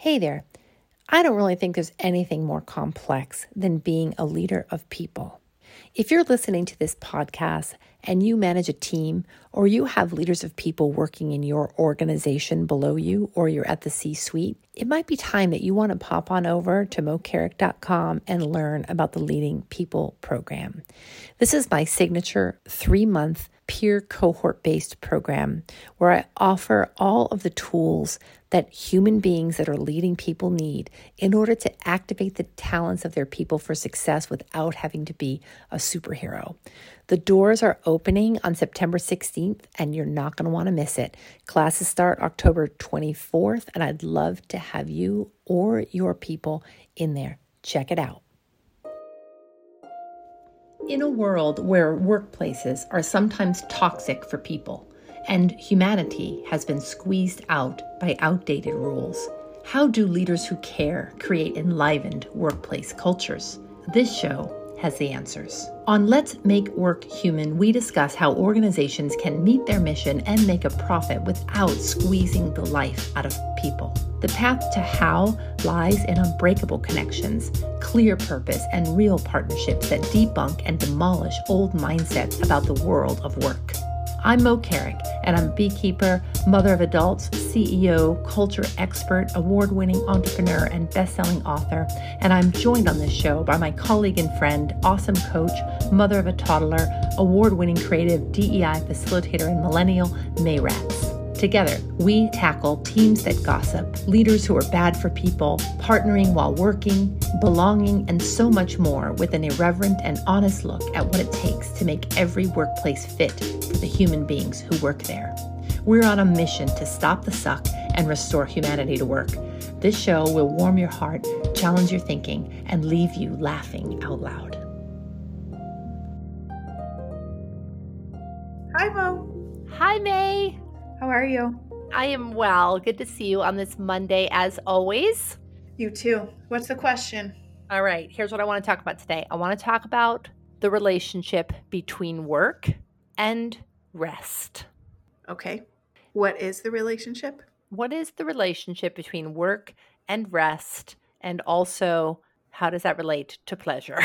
Hey there. I don't really think there's anything more complex than being a leader of people. If you're listening to this podcast and you manage a team or you have leaders of people working in your organization below you or you're at the C suite, it might be time that you want to pop on over to moecarrick.com and learn about the Leading People program. This is my signature three month peer cohort based program where I offer all of the tools that human beings that are leading people need in order to activate the talents of their people for success without having to be a superhero. The doors are opening on September 16th, and you're not going to want to miss it. Classes start October 24th, and I'd love to have you or your people in there. Check it out. In a world where workplaces are sometimes toxic for people and humanity has been squeezed out by outdated rules, how do leaders who care create enlivened workplace cultures? This show has the answers. On Let's Make Work Human, we discuss how organizations can meet their mission and make a profit without squeezing the life out of people. The path to how lies in unbreakable connections, clear purpose, and real partnerships that debunk and demolish old mindsets about the world of work. I'm Moe Carrick, and I'm beekeeper, mother of adults, CEO, culture expert, award winning entrepreneur, and best selling author. And I'm joined on this show by my colleague and friend, awesome coach, mother of a toddler, award winning creative DEI facilitator and millennial, Mei Rats. Together, we tackle teams that gossip, leaders who are bad for people, partnering while working, belonging, and so much more with an irreverent and honest look at what it takes to make every workplace fit the human beings who work there. We're on a mission to stop the suck and restore humanity to work. This show will warm your heart, challenge your thinking, and leave you laughing out loud. Hi, Moe. Hi, Mei. How are you? I am well. Good to see you on this Monday, as always. You too. What's the question? All right, here's what I want to talk about today. I want to talk about the relationship between work and rest. Okay. What is the relationship? What is the relationship between work and rest? And also, how does that relate to pleasure?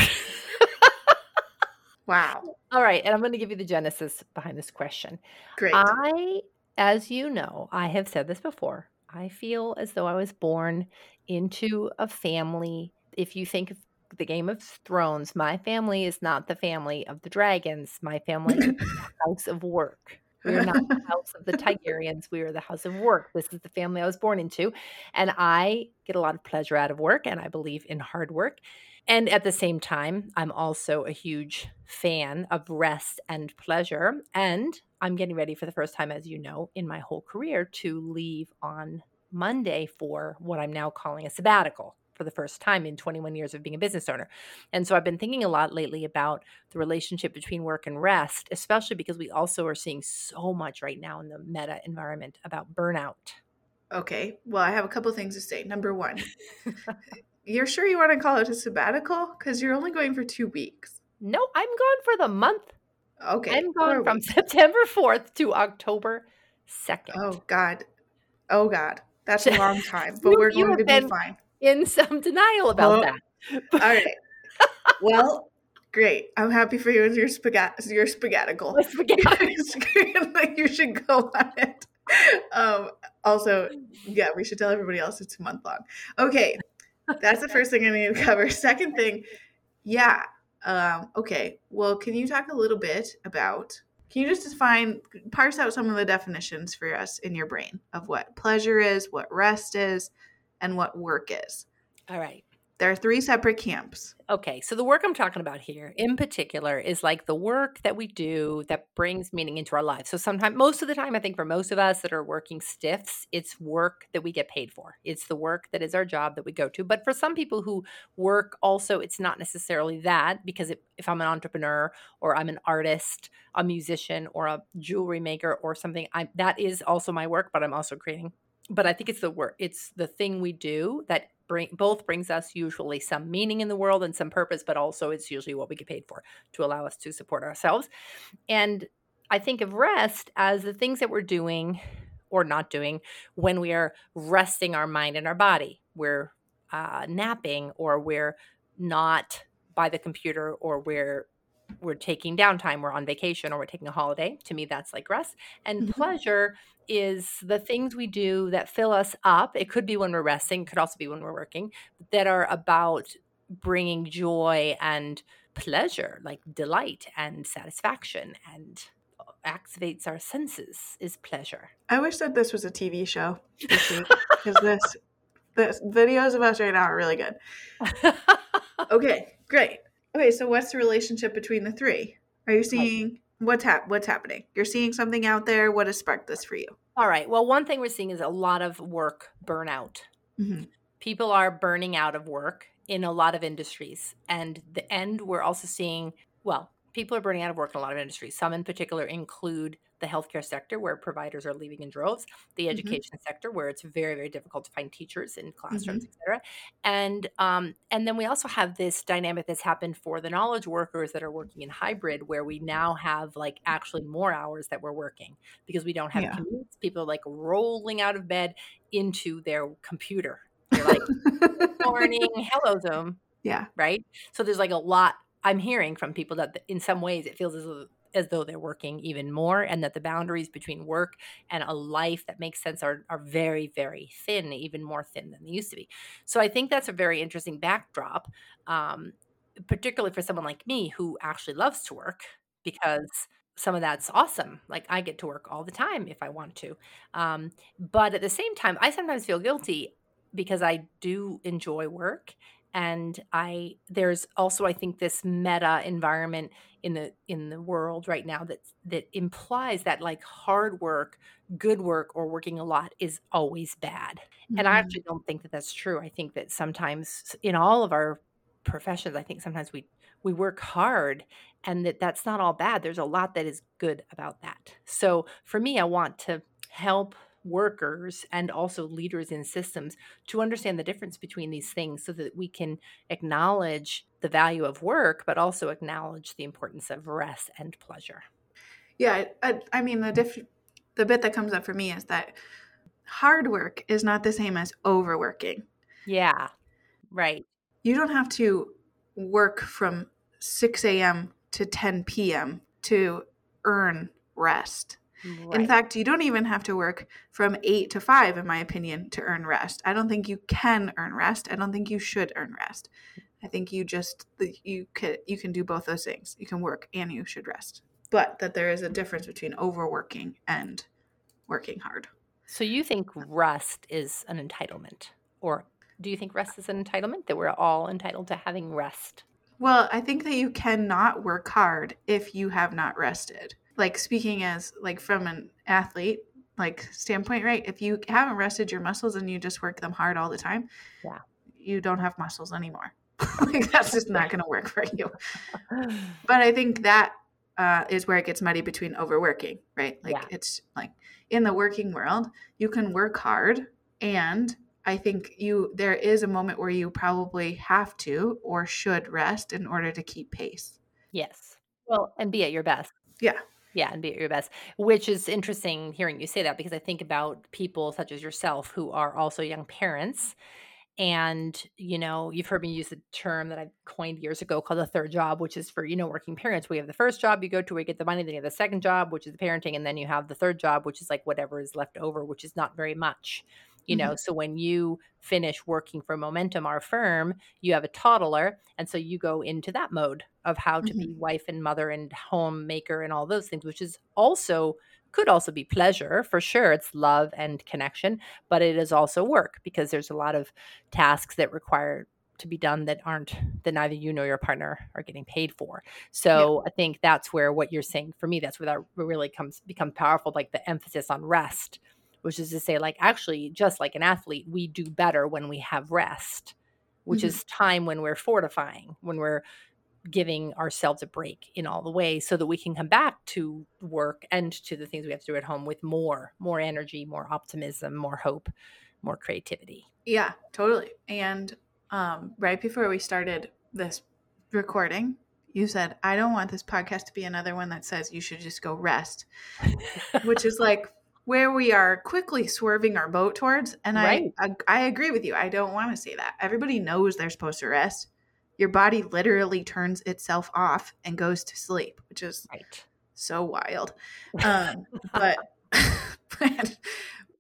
wow. All right, and I'm going to give you the genesis behind this question. Great. I as you know, I have said this before. I feel as though I was born into a family. If you think of the Game of Thrones, my family is not the family of the dragons. My family is the house of work. We are not the house of the Targaryens. We are the house of work. This is the family I was born into. And I get a lot of pleasure out of work, and I believe in hard work. And at the same time, I'm also a huge fan of rest and pleasure. And I'm getting ready for the first time, as you know, in my whole career to leave on Monday for what I'm now calling a sabbatical for the first time in 21 years of being a business owner. And so I've been thinking a lot lately about the relationship between work and rest, especially because we also are seeing so much right now in the meta environment about burnout. Okay. Well, I have a couple things to say. Number one, you're sure you want to call it a sabbatical? Because you're only going for two weeks. No, I'm going for the month. Okay. I'm going from September 4th to October 2nd. Oh, God. Oh, God. That's a long time, but you, we're going to be fine. In some denial about that. All right. well, great. I'm happy for you and your spaghetti. Your spaghettical. spaghetti. you should go on it. Um, also, yeah, we should tell everybody else it's a month long. Okay. That's the first thing I need to cover. Second thing, yeah. Um, okay. Well, can you talk a little bit about? Can you just define, parse out some of the definitions for us in your brain of what pleasure is, what rest is, and what work is? All right. There are three separate camps. Okay, so the work I'm talking about here in particular is like the work that we do that brings meaning into our lives. So sometimes, most of the time, I think for most of us that are working stiffs, it's work that we get paid for. It's the work that is our job that we go to. But for some people who work also, it's not necessarily that because it, if I'm an entrepreneur or I'm an artist, a musician, or a jewelry maker or something, I, that is also my work, but I'm also creating but I think it's the work, it's the thing we do that bring both brings us usually some meaning in the world and some purpose, but also it's usually what we get paid for to allow us to support ourselves. And I think of rest as the things that we're doing or not doing when we are resting our mind and our body. we're uh, napping or we're not by the computer or we're we're taking downtime, we're on vacation or we're taking a holiday. To me, that's like rest. And mm-hmm. pleasure is the things we do that fill us up. It could be when we're resting, it could also be when we're working, that are about bringing joy and pleasure, like delight and satisfaction and activates our senses is pleasure. I wish that this was a TV show because this the videos of us right now are really good. okay, great. Okay, so what's the relationship between the three? Are you seeing what's hap- what's happening? You're seeing something out there. What has sparked this for you? All right. Well, one thing we're seeing is a lot of work burnout. Mm-hmm. People are burning out of work in a lot of industries, and the end we're also seeing. Well, people are burning out of work in a lot of industries. Some in particular include the healthcare sector, where providers are leaving in droves, the mm-hmm. education mm-hmm. sector, where it's very, very difficult to find teachers in classrooms, mm-hmm. et cetera. And um, and then we also have this dynamic that's happened for the knowledge workers that are working in hybrid, where we now have like actually more hours that we're working because we don't have yeah. commutes. People are like rolling out of bed into their computer. They're like, morning, hello Zoom. Yeah. Right. So there's like a lot I'm hearing from people that in some ways it feels as though, as though they're working even more and that the boundaries between work and a life that makes sense are, are very, very thin, even more thin than they used to be. So I think that's a very interesting backdrop, um, particularly for someone like me who actually loves to work because some of that's awesome. Like I get to work all the time if I want to. Um, but at the same time, I sometimes feel guilty because I do enjoy work and i there's also i think this meta environment in the in the world right now that that implies that like hard work good work or working a lot is always bad mm-hmm. and i mm-hmm. actually don't think that that's true i think that sometimes in all of our professions i think sometimes we we work hard and that that's not all bad there's a lot that is good about that so for me i want to help workers and also leaders in systems to understand the difference between these things so that we can acknowledge the value of work but also acknowledge the importance of rest and pleasure. Yeah i, I mean the diff the bit that comes up for me is that hard work is not the same as overworking. Yeah right. You don't have to work from 6 a.m to 10 p.m to earn rest Right. In fact, you don't even have to work from eight to five, in my opinion, to earn rest. I don't think you can earn rest. I don't think you should earn rest. I think you just you can you can do both those things. You can work and you should rest. But that there is a difference between overworking and working hard. So you think rest is an entitlement, or do you think rest is an entitlement that we're all entitled to having rest? Well, I think that you cannot work hard if you have not rested like speaking as like from an athlete like standpoint right if you haven't rested your muscles and you just work them hard all the time yeah. you don't have muscles anymore. Like that's just not going to work for you. But i think that uh, is where it gets muddy between overworking right? Like yeah. it's like in the working world you can work hard and i think you there is a moment where you probably have to or should rest in order to keep pace. Yes. Well and be at your best. Yeah yeah, and be at your best, which is interesting hearing you say that because I think about people such as yourself who are also young parents. And, you know, you've heard me use the term that I coined years ago called the third job, which is for, you know, working parents. We have the first job you go to where you get the money, then you have the second job, which is the parenting, and then you have the third job, which is like whatever is left over, which is not very much you know mm-hmm. so when you finish working for Moementum our firm you have a toddler and so you go into that mode of how to mm-hmm. be wife and mother and homemaker and all those things which is also could also be pleasure for sure it's love and connection but it is also work because there's a lot of tasks that require to be done that aren't that neither you nor your partner are getting paid for so yeah. i think that's where what you're saying for me that's where that really comes become powerful like the emphasis on rest which is to say, like, actually, just like an athlete, we do better when we have rest, which mm-hmm. is time when we're fortifying, when we're giving ourselves a break in all the ways so that we can come back to work and to the things we have to do at home with more more energy more optimism more hope more creativity yeah totally and um, right before we started this recording you said i don't want this podcast to be another one that says you should just go rest which is like where we are quickly swerving our boat towards. And right. I, I I agree with you. I don't want to say that. Everybody knows they're supposed to rest. Your body literally turns itself off and goes to sleep, which is right. so wild. Um, but, but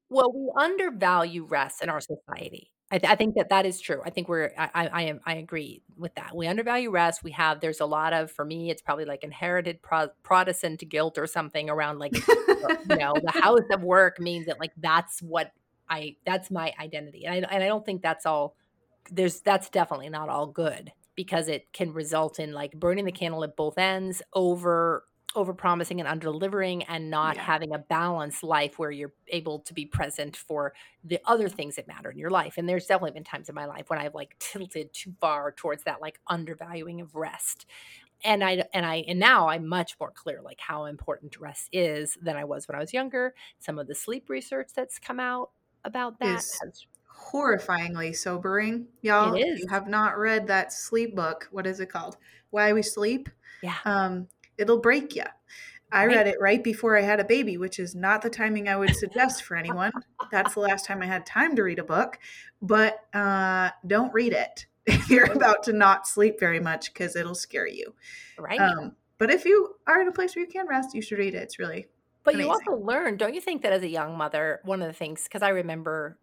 well, we undervalue rest in our society. I, th- I, think that that is true. I think we're. I, I, I am. I agree with that. We undervalue rest. We have. There's a lot of. For me, it's probably like inherited pro- Protestant guilt or something around like, you know, the house of work means that like that's what I. That's my identity, and I and I don't think that's all. There's that's definitely not all good because it can result in like burning the candle at both ends over over promising and under delivering and not yeah. having a balanced life where you're able to be present for the other things that matter in your life and there's definitely been times in my life when i've like tilted too far towards that like undervaluing of rest and i and i and now i'm much more clear like how important rest is than i was when i was younger some of the sleep research that's come out about that is has, horrifyingly sobering y'all it is. you have not read that sleep book what is it called why we sleep yeah um it'll break you. I read it right before I had a baby, which is not the timing I would suggest for anyone. That's the last time I had time to read a book. But uh, don't read it if you're about to not sleep very much because it'll scare you. Right. Um, but if you are in a place where you can rest, you should read it. It's really. But amazing. you also learn, don't you think that as a young mother, one of the things, because I remember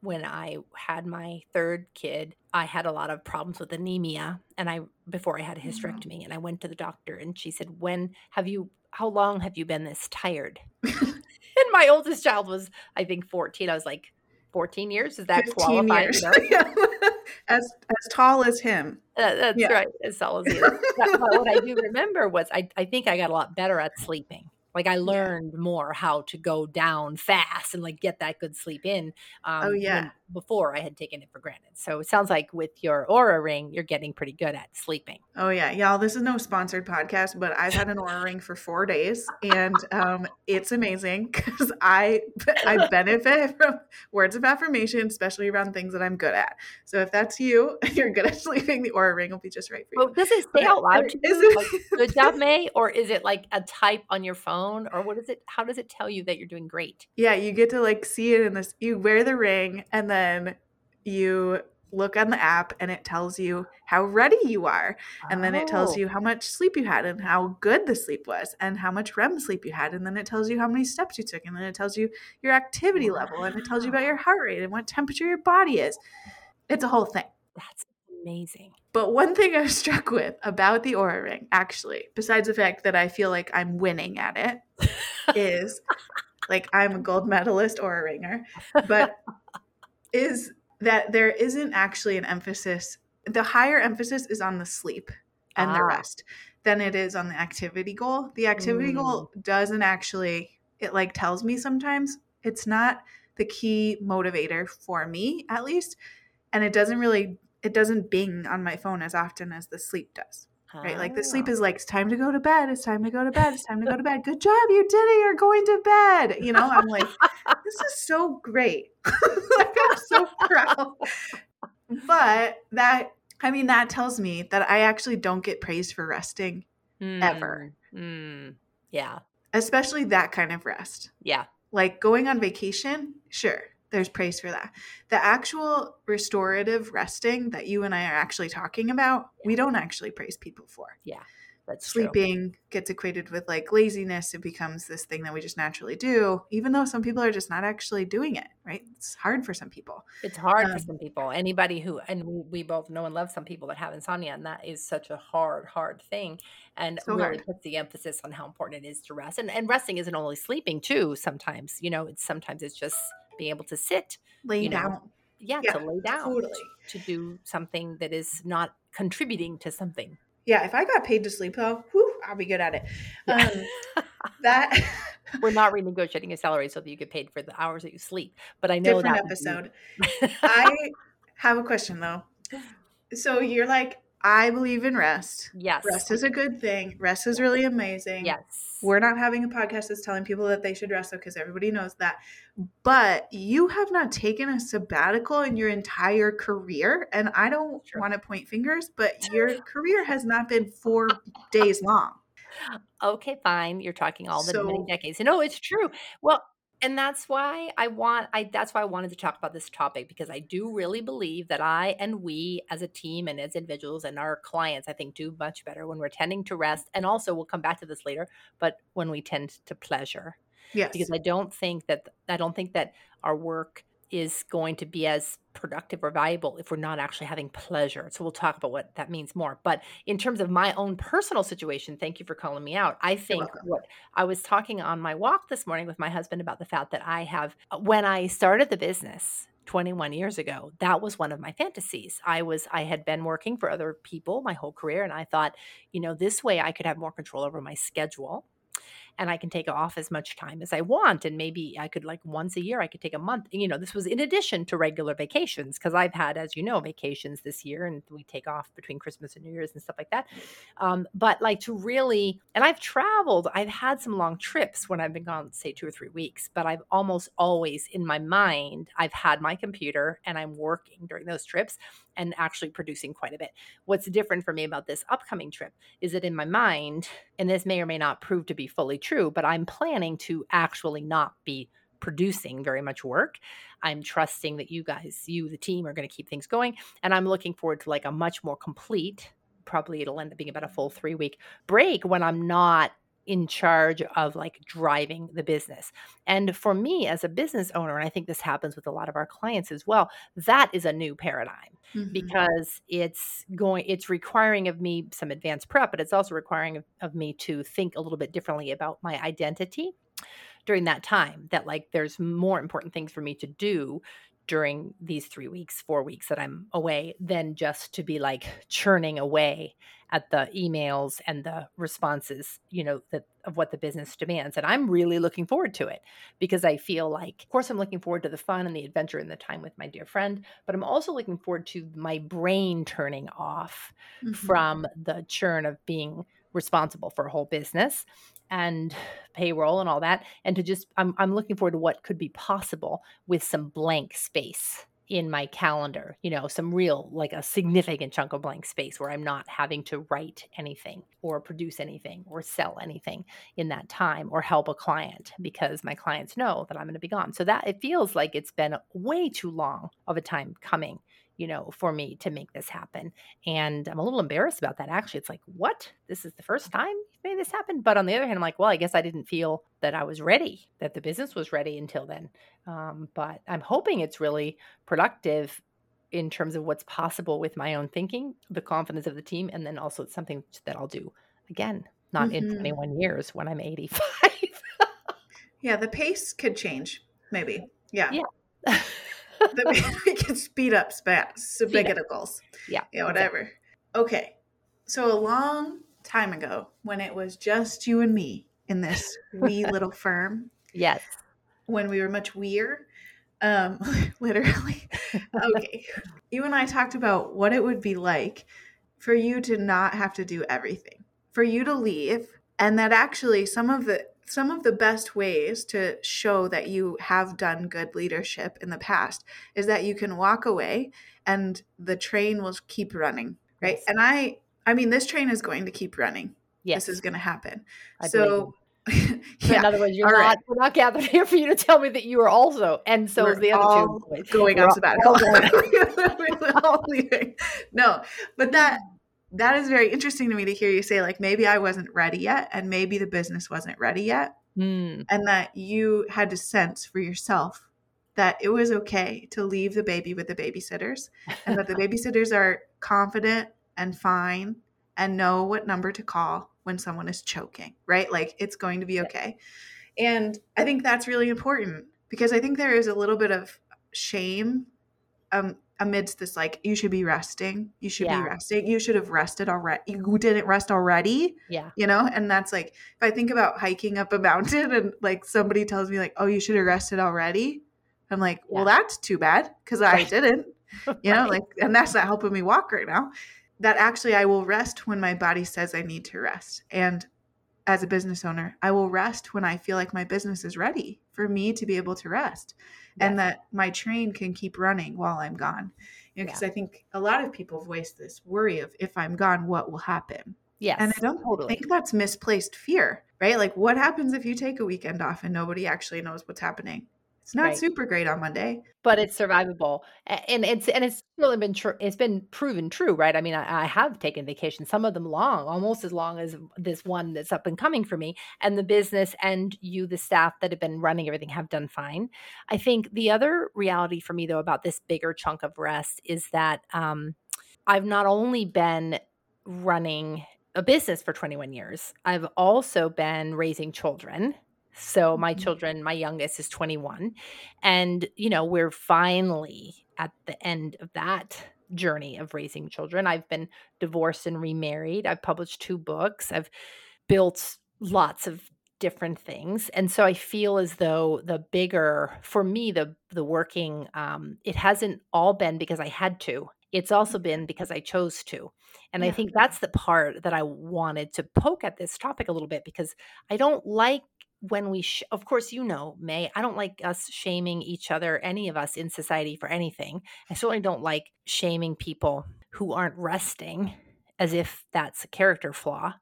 when I had my third kid, I had a lot of problems with anemia and I before I had a mm-hmm. hysterectomy and I went to the doctor and she said, "When have you how long have you been this tired?" and my oldest child was I think 14. I was like, 14 years is that qualified as as tall as him uh, that's yeah. right as tall as he is but what i do remember was I, I think i got a lot better at sleeping like I learned yeah. more how to go down fast and like get that good sleep in. Oh, um, oh yeah. Before I had taken it for granted. So it sounds like with your Oura ring, you're getting pretty good at sleeping. Oh yeah, y'all. This is no sponsored podcast, but I've had an Oura ring for four days, and um, it's amazing because I I benefit from words of affirmation, especially around things that I'm good at. So if that's you, you're good at sleeping, the Oura ring will be just right for you. Well, does it say out loud to you? Like, good job, Mei, or is it like a type on your phone? phone or what is it how does it tell you that you're doing great yeah you get to like see it in this you wear the ring and then you look on the app and it tells you how ready you are. And then it tells oh. you how much sleep you had and how good the sleep was and how much REM sleep you had. And then it tells you how many steps you took. And then it tells you your activity level. And it tells you about your heart rate and what temperature your body is. It's a whole thing. That's amazing. But one thing I was struck with about the Oura Ring, actually, besides the fact that I feel like I'm winning at it, is like I'm a gold medalist Oura Ringer, but is that there isn't actually an emphasis. The higher emphasis is on the sleep and ah. the rest than it is on the activity goal. The activity mm. goal doesn't actually, it like tells me sometimes it's not the key motivator for me, at least. And it doesn't really it doesn't bing on my phone as often as the sleep does. Right? Like the sleep ah. is like, it's time to go to bed. It's time to go to bed. It's time to go to bed. Good job. You did it. You're going to bed. You know, I'm like, this is so great. like, I'm so proud. But that, I mean, that tells me that I actually don't get praised for resting mm. ever. Mm. Yeah. Especially that kind of rest. Yeah. Like going on vacation, sure there's praise for that. The actual restorative resting that you and I are actually talking about, yeah. we don't actually praise people for. Yeah. That's sleeping true. gets equated with like laziness. It becomes this thing that we just naturally do, even though some people are just not actually doing it, right? It's hard for some people. It's hard um, for some people. Anybody who, and we, both know and love some people that have insomnia, and that is such a hard, hard thing. And so really hard. puts the emphasis on how important it is to rest. And, and resting isn't only sleeping, too, sometimes. You know, it's sometimes it's just being able to sit, lay down. Know, yeah, yeah, to lay down, totally. to, to do something that is not contributing to something. Yeah, if I got paid to sleep though, whew, I'll be good at it. Yeah. Um, that we're not renegotiating a salary so that you get paid for the hours that you sleep. But I know different that episode. I have a question though. So you're like I believe in rest. Yes. Rest is a good thing. Rest is really amazing. Yes. We're not having a podcast that's telling people that they should rest because everybody knows that. But you have not taken a sabbatical in your entire career. And I don't want to point fingers, but your career has not been four days long. Okay, fine. You're talking all the so, many decades. No, it's true. Well, and that's why I want I that's why I wanted to talk about this topic because I do really believe that I and we as a team and as individuals and our clients I think do much better when we're tending to rest and also we'll come back to this later but when we tend to pleasure. Yes. Because I don't think that I don't think that our work is going to be as productive or valuable if we're not actually having pleasure. So we'll talk about what that means more. But in terms of my own personal situation, thank you for calling me out. I think what I was talking on my walk this morning with my husband about the fact that I have, uh, when I started the business, 21 years ago that was one of my fantasies i was i had been working for other people my whole career and i thought you know this way i could have more control over my schedule and I can take off as much time as I want. And maybe I could, like, once a year, I could take a month. You know, this was in addition to regular vacations because I've had, as you know, vacations this year and we take off between Christmas and New Year's and stuff like that. Um, but like to really, and I've traveled, I've had some long trips when I've been gone, say, two or three weeks, but I've almost always in my mind, I've had my computer and I'm working during those trips and actually producing quite a bit. What's different for me about this upcoming trip is that in my mind, and this may or may not prove to be fully true, but I'm planning to actually not be producing very much work. I'm trusting that you guys, you, the team, are going to keep things going. And I'm looking forward to like a much more complete, probably it'll end up being about a full three week break when I'm not in charge of like driving the business. And for me as a business owner, and I think this happens with a lot of our clients as well, that is a new paradigm mm-hmm. because it's going, it's requiring of me some advanced prep, but it's also requiring of, of me to think a little bit differently about my identity during that time that like there's more important things for me to do during these three weeks, four weeks that I'm away than just to be like churning away at the emails and the responses, you know, that of what the business demands. And I'm really looking forward to it because I feel like, of course, I'm looking forward to the fun and the adventure and the time with my dear friend, but I'm also looking forward to my brain turning off mm-hmm. from the churn of being responsible for a whole business and payroll and all that and to just I'm I'm looking forward to what could be possible with some blank space in my calendar, you know, some real, like a significant chunk of blank space where I'm not having to write anything or produce anything or sell anything in that time or help a client because my clients know that I'm going to be gone. So that it feels like it's been way too long of a time coming you know, for me to make this happen. And I'm a little embarrassed about that. Actually, it's like, what? This is the first time you've made this happen? But on the other hand, I'm like, well, I guess I didn't feel that I was ready, that the business was ready until then. Um, but I'm hoping it's really productive in terms of what's possible with my own thinking, the confidence of the team, and then also it's something that I'll do again, not mm-hmm. in 21 years when I'm 85. yeah, the pace could change, maybe. Yeah. Yeah. we can speed up sabbaticals. Yeah. Yeah, whatever. Okay. So a long time ago, when it was just you and me in this wee little firm. Yes. When we were much weird, um, literally. Okay. you and I talked about what it would be like for you to not have to do everything, for you to leave, and that actually some of the some of the best ways to show that you have done good leadership in the past is that you can walk away and the train will keep running right? Yes. and i i mean this train is going to keep running. Yes this is going to happen. I so yeah. in other words you're not right. we're not gathered here for you to tell me that you are also and so we're is the other two going on sabbatical. no but that that is very interesting to me to hear you say like maybe i wasn't ready yet and maybe the business wasn't ready yet. Mm. and that you had to sense for yourself that it was okay to leave the baby with the babysitters and that the babysitters are confident and fine and know what number to call when someone is choking right? Like it's going to be okay. And i think that's really important because i think there is a little bit of shame um, amidst this like you should be resting. You should yeah. be resting. You should have rested already you didn't rest already yeah. you know? And that's like if i think about hiking up a mountain and like somebody tells me like oh you should have rested already i'm like yeah. well that's too bad because right. i didn't you know? Like and that's not helping me walk right now. That actually i will rest when my body says i need to rest. And as a business owner i will rest when i feel like my business is ready for me to be able to rest and that my train can keep running while I'm gone. Because you know, yeah. I think a lot of people voice this worry of if I'm gone, what will happen? Yes. And I don't totally. think that's misplaced fear, right? Like, what happens if you take a weekend off and nobody actually knows what's happening? It's not right. super great on Monday, but it's survivable, and it's and it's really been true. It's been proven true, right? I mean, I, I, have taken vacations, some of them long, almost as long as this one that's up and coming for me. And the business and you, the staff that have been running everything, have done fine. I think the other reality for me, though, about this bigger chunk of rest is that um, I've not only been running a business for 21 years, I've also been raising children so my mm-hmm. children, my youngest is 21. And, you know, we're finally at the end of that journey of raising children. I've been divorced and remarried. I've published two books. I've built lots of different things. And so I feel as though the bigger for me the the working um it hasn't all been because I had to. It's also mm-hmm. been because I chose to. And yeah. I think that's the part that I wanted to poke at this topic a little bit because I don't like when we sh- of course you know Mei i don't like us shaming each other any of us in society for anything i certainly don't like shaming people who aren't resting as if that's a character flaw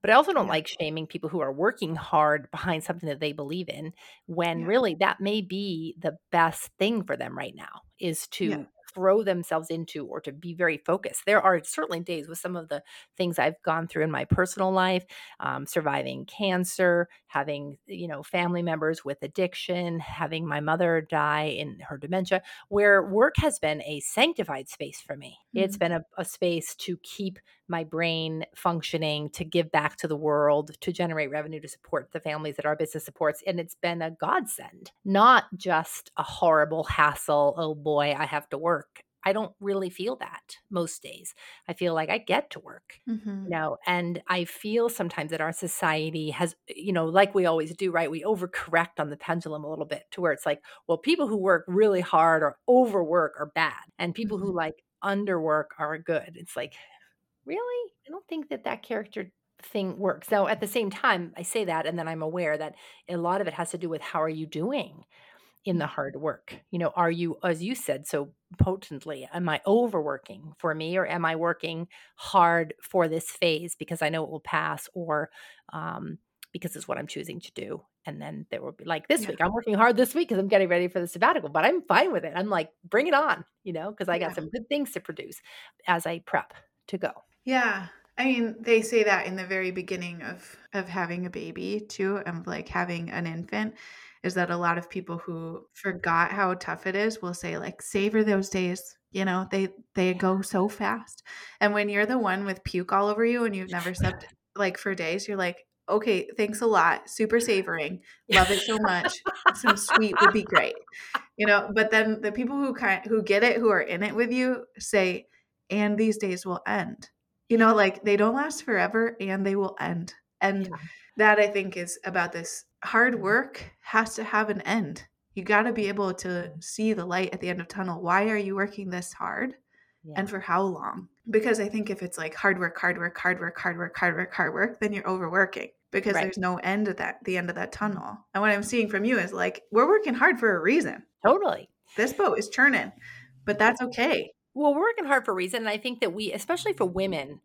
but i also don't yeah. like shaming people who are working hard behind something that they believe in when yeah. really that may be the best thing for them right now is to yeah throw themselves into or to be very focused. There are certainly days with some of the things I've gone through in my personal life, um, surviving cancer, having you know family members with addiction, having my mother die in her dementia, where work has been a sanctified space for me. Mm-hmm. It's been a, a space to keep my brain functioning, to give back to the world, to generate revenue to support the families that our business supports. And it's been a godsend, not just a horrible hassle. Oh boy, I have to work. I don't really feel that most days. I feel like I get to work, mm-hmm. you know, and I feel sometimes that our society has, you know, like we always do, right? We overcorrect on the pendulum a little bit to where it's like, well, people who work really hard or overwork are bad, and people mm-hmm. who like underwork are good. It's like, really? I don't think that that character thing works. Now, at the same time, I say that, and then I'm aware that a lot of it has to do with how are you doing in the hard work? You know, are you, as you said so potently, am I overworking for me, or am I working hard for this phase because I know it will pass, or um, because it's what I'm choosing to do? And then there will be like this yeah. week, I'm working hard this week because I'm getting ready for the sabbatical, but I'm fine with it. I'm like, bring it on, you know, because I got yeah. some good things to produce as I prep to go. Yeah. I mean, they say that in the very beginning of of having a baby too, of like having an infant, is that a lot of people who forgot how tough it is will say like savor those days. You know, they they go so fast. And when you're the one with puke all over you and you've never slept like for days, you're like, okay, thanks a lot. Super savoring. Love it so much. Some sweet would be great. You know, but then the people who kind who get it, who are in it with you, say, and these days will end you know like they don't last forever and they will end and yeah. that i think is about this hard work has to have an end you got to be able to see the light at the end of tunnel why are you working this hard yeah. and for how long because i think if it's like hard work hard work hard work hard work hard work hard work then you're overworking because right. there's no end at that the end of that tunnel and what i'm seeing from you is like we're working hard for a reason totally this boat is churning but that's okay well, we're working hard for a reason. And I think that we, especially for women,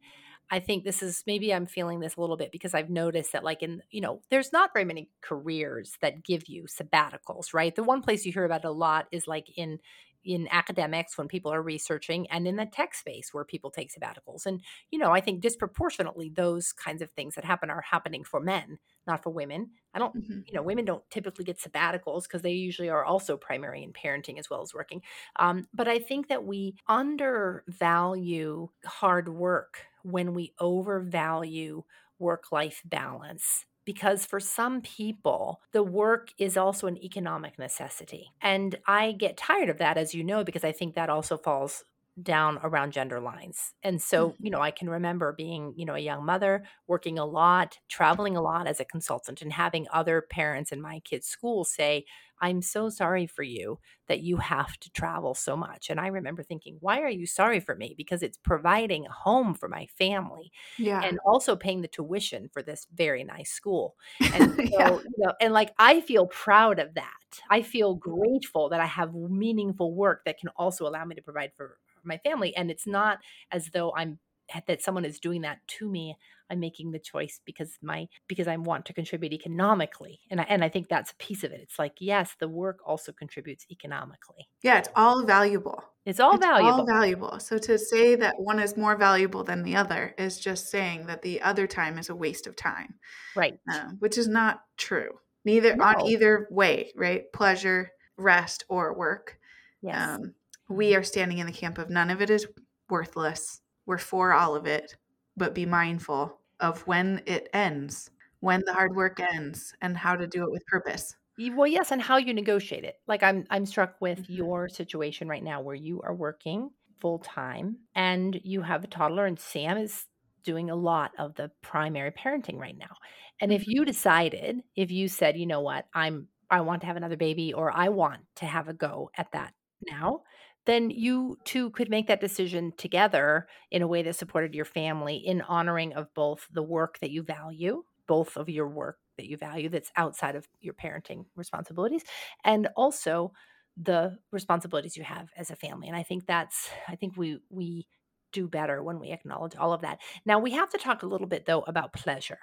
I think this is maybe I'm feeling this a little bit because I've noticed that, like, in, you know, there's not very many careers that give you sabbaticals, right? The one place you hear about it a lot is like in, in academics when people are researching and in the tech space where people take sabbaticals and you know i think disproportionately those kinds of things that happen are happening for men not for women i don't mm-hmm. you know women don't typically get sabbaticals because they usually are also primary in parenting as well as working um, but i think that we undervalue hard work when we overvalue work life balance because for some people, the work is also an economic necessity. And I get tired of that, as you know, because I think that also falls down around gender lines. And so, mm-hmm. you know, I can remember being, you know, a young mother, working a lot, traveling a lot as a consultant, and having other parents in my kids' school say, I'm so sorry for you that you have to travel so much. And I remember thinking, why are you sorry for me? Because it's providing a home for my family yeah. and also paying the tuition for this very nice school. And so, yeah. you know, and like I feel proud of that. I feel grateful that I have meaningful work that can also allow me to provide for my family and it's not as though i'm that someone is doing that to me I'm making the choice because my because I want to contribute economically. And I, and I think that's a piece of it. It's like yes, the work also contributes economically. Yeah, it's all valuable. It's all it's valuable. All valuable. So to say that one is more valuable than the other is just saying that the other time is a waste of time. Right. Um, which is not true. Neither no. on either way, right? Pleasure, rest, or work. Yes. Um, we are standing in the camp of none of it is worthless. We're for all of it, but be mindful of when it ends, when the hard work ends, and how to do it with purpose. Well, yes, and how you negotiate it. Like I'm I'm struck with mm-hmm. your situation right now where you are working full time and you have a toddler and Sam is doing a lot of the primary parenting right now. And if mm-hmm. you decided, if you said, you know what, I'm I want to have another baby or I want to have a go at that now, then you two could make that decision together in a way that supported your family in honoring of both the work that you value, both of your work that you value that's outside of your parenting responsibilities, and also the responsibilities you have as a family. And I think that's I think we we do better when we acknowledge all of that. Now we have to talk a little bit though about pleasure.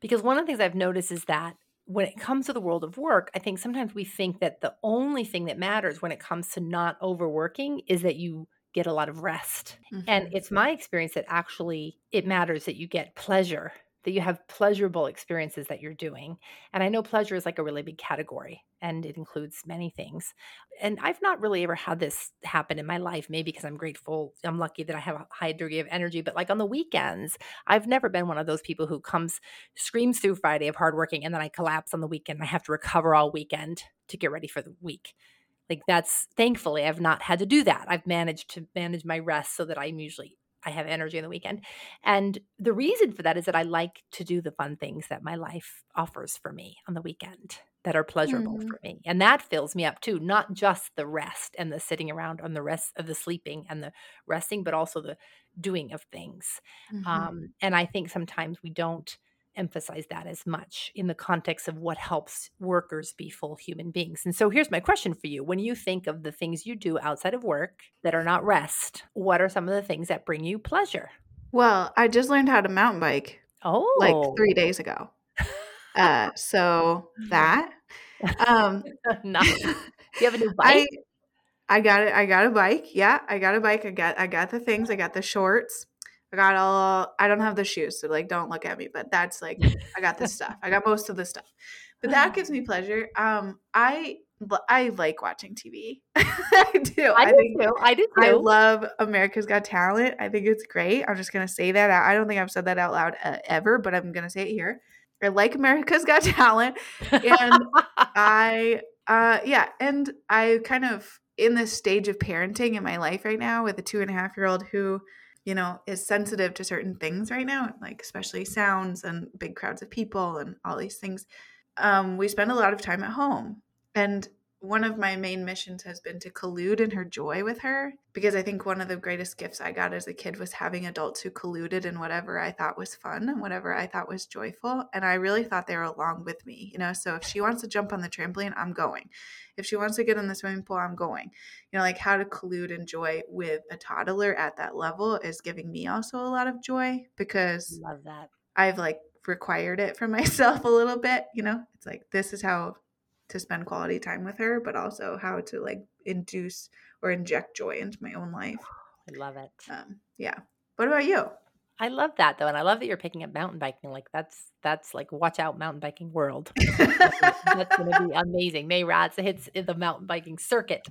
Because one of the things I've noticed is that when it comes to the world of work, I think sometimes we think that the only thing that matters when it comes to not overworking is that you get a lot of rest. Mm-hmm. And it's my experience that actually it matters that you get pleasure that you have pleasurable experiences that you're doing. And I know pleasure is like a really big category and it includes many things. And I've not really ever had this happen in my life, maybe because I'm grateful, I'm lucky that I have a high degree of energy. But like on the weekends, I've never been one of those people who comes, screams through Friday of hardworking, and then I collapse on the weekend. I have to recover all weekend to get ready for the week. Like that's thankfully, I've not had to do that. I've managed to manage my rest so that I'm usually I have energy on the weekend. And the reason for that is that I like to do the fun things that my life offers for me on the weekend that are pleasurable mm. for me. And that fills me up too, not just the rest and the sitting around on the rest of the sleeping and the resting, but also the doing of things. Mm-hmm. Um, and I think sometimes we don't emphasize that as much in the context of what helps workers be full human beings. And so here's my question for you. When you think of the things you do outside of work that are not rest, what are some of the things that bring you pleasure? Well, I just learned how to mountain bike. Oh. Like 3 days ago. Uh so that um nice. You have a new bike? I, I got it. I got a bike. Yeah, I got a bike. I got I got the things. I got the shorts. I got all I don't have the shoes, so like don't look at me, but that's like I got this stuff. I got most of the stuff. But that gives me pleasure. Um I I like watching TV. I do. I, I do think, too. I do too. I love America's Got Talent. I think it's great. I'm just gonna say that. I don't think I've said that out loud uh, ever, but I'm gonna say it here. I like America's Got Talent, and I, uh, yeah, and I kind of in this stage of parenting in my life right now with a two and a half year old who you know, is sensitive to certain things right now, like especially sounds and big crowds of people and all these things. Um, we spend a lot of time at home. And one of my main missions has been to collude in her joy with her because I think one of the greatest gifts I got as a kid was having adults who colluded in whatever I thought was fun and whatever I thought was joyful. And I really thought they were along with me, you know. So if she wants to jump on the trampoline, I'm going. If she wants to get in the swimming pool, I'm going. You know, like how to collude and joy with a toddler at that level is giving me also a lot of joy because love that. I've like required it for myself a little bit, you know. It's like this is how to spend quality time with her, but also how to like induce or inject joy into my own life. I love it. Um, yeah. What about you? I love that though, and I love that you're picking up mountain biking. Like that's that's like watch out, mountain biking world. that's, going to be amazing. Mei Rats hits the mountain biking circuit.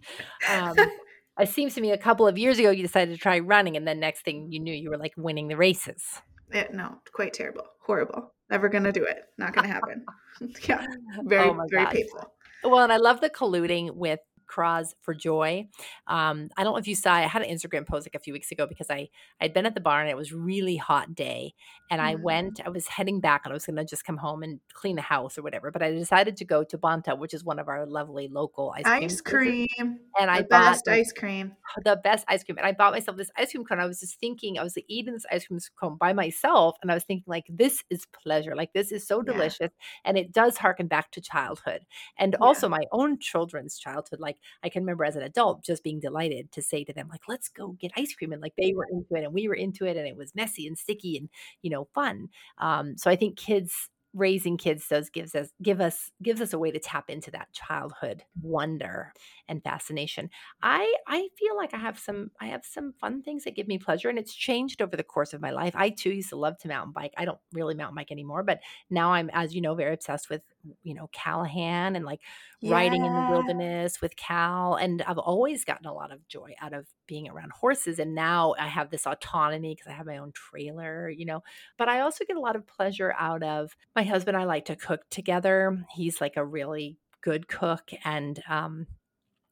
Um, it seems to me a couple of years ago you decided to try running, and then next thing you knew, you were like winning the races. Yeah, no, quite terrible, horrible. Never gonna do it. Not gonna happen. yeah, very oh very painful. Well, and I love the colluding with Cross for Joy. Um, I don't know if you saw, I had an Instagram post like a few weeks ago because I I'd been at the bar and it was really hot day, and. I went. I was heading back and I was going to just come home and clean the house or whatever. But I decided to go to Bonta, which is one of our lovely local ice cream. Ice cream, and I the best bought ice cream. The best ice cream, and I bought myself this ice cream cone. I was just thinking, I was like, eating this ice cream cone by myself, and I was thinking, like, this is pleasure. Like this is so delicious, yeah. and it does harken back to childhood, and yeah. also my own children's childhood. Like I can remember as an adult just being delighted to say to them, like, let's go get ice cream. And like they were into it and we were into it and it was messy and sticky and, you know, fun. Um, so I think kids raising kids does gives us give us gives us a way to tap into that childhood wonder and fascination. I i feel like i have some i have some fun things that give me pleasure and it's changed over the course of my life. I too used to love to mountain bike. I don't really mountain bike anymore but now i'm as you know very obsessed with you know Callahan and like yeah. riding in the wilderness with Cal and I've always gotten a lot of joy out of being around horses and now I have this autonomy because I have my own trailer you know but I also get a lot of pleasure out of my husband I like to cook together. He's like a really good cook and um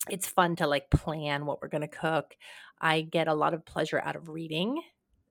it's fun to like plan what we're going to cook I get a lot of pleasure out of reading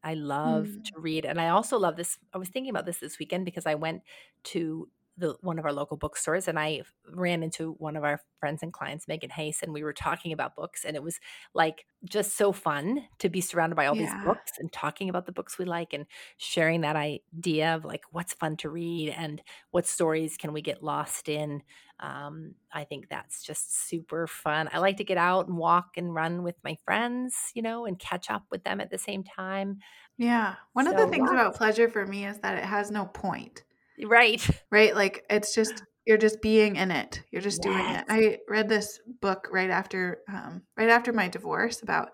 I love mm. to read. And I also love this. I was thinking about this this weekend because I went to the one of our local bookstores and I ran into one of our friends and clients, Megan Hayes, and we were talking about books. And it was like just so fun to be surrounded by all yeah. these books and talking about the books we like and sharing that idea of like what's fun to read and what stories can we get lost in. Um, I think that's just super fun. I like to get out and walk and run with my friends, you know, and catch up with them at the same time. Yeah. One so, of the things about pleasure for me is that it has no point. Right. Right. Like it's just you're just being in it. You're just yes. doing it. I read this book right after um, right after my divorce about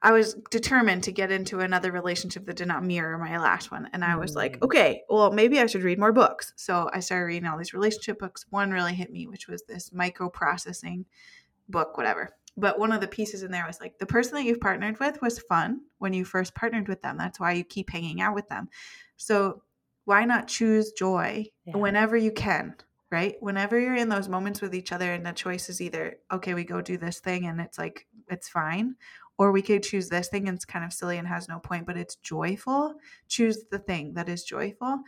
I was determined to get into another relationship that did not mirror my last one. And I was like, mm. okay, well, maybe I should read more books. So I started reading all these relationship books. One really hit me, which was this micro processing book, whatever. But one of the pieces in there was like, the person that you've partnered with was fun when you first partnered with them. That's why you keep hanging out with them. So why not choose joy yeah. whenever you can right whenever you're in those moments with each other and the choice is either okay we go do this thing and it's like it's fine or we could choose this thing and it's kind of silly and has no point but it's joyful choose the thing that is joyful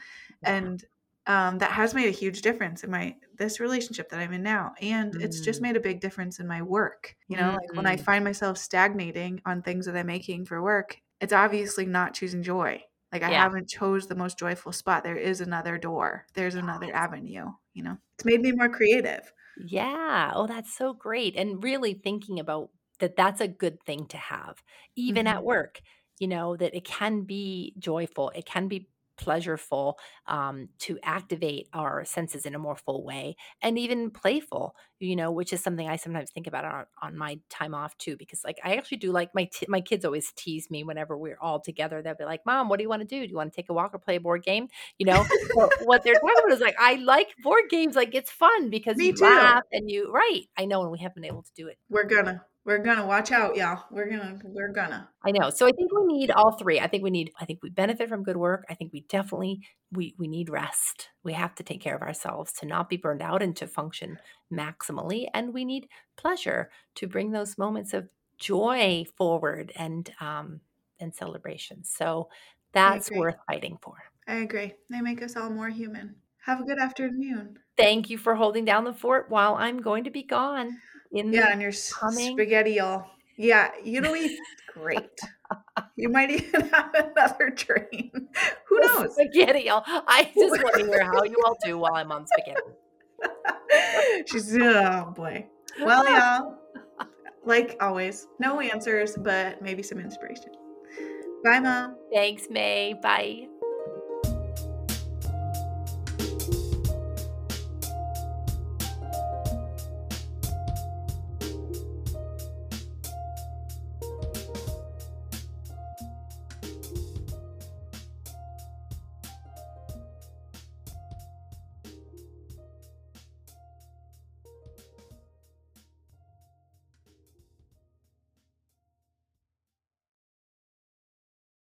yeah. and um, that has made a huge difference in my this relationship that i'm in now and mm. it's just mm. made a big difference in my work you know mm-hmm. like when i mm-hmm. find myself stagnating on things that i'm making for work it's obviously not choosing joy like I yeah. haven't chose the most joyful spot. There is another door. There's another avenue, you know. It's made me more creative. Yeah. Oh, that's so great. And really thinking about that that's a good thing to have even mm-hmm. at work, you know, that it can be joyful. It can be pleasureful um, to activate our senses in a more full way and even playful you know which is something i sometimes think about on, on my time off too because like i actually do like my t- my kids always tease me whenever we're all together. They'll be like mom what do you want to do? Do you want to take a walk or play a board game? You know what they're talking about is like i like board games like it's fun because me you too. laugh and you right i know and we haven't been able to do it we're gonna we're gonna watch out, y'all. We're gonna, we're gonna. I know. So I think we need all three. I think we need. I think we benefit from good work. I think we definitely we we need rest. We have to take care of ourselves to not be burned out and to function maximally. And we need pleasure to bring those moments of joy forward and um and celebration. So that's worth fighting for. I agree. They make us all more human. Have a good afternoon. Thank you for holding down the fort while I'm going to be gone in yeah, and your coming. spaghetti all. Yeah, you know, eat great. You might even have another dream. Who knows? Spaghetti all. I just want to hear how you all do while I'm on spaghetti. She's oh boy. Well, y'all, yeah. Like always, no answers, but maybe some inspiration. Bye, mom. Thanks, Mei. Bye.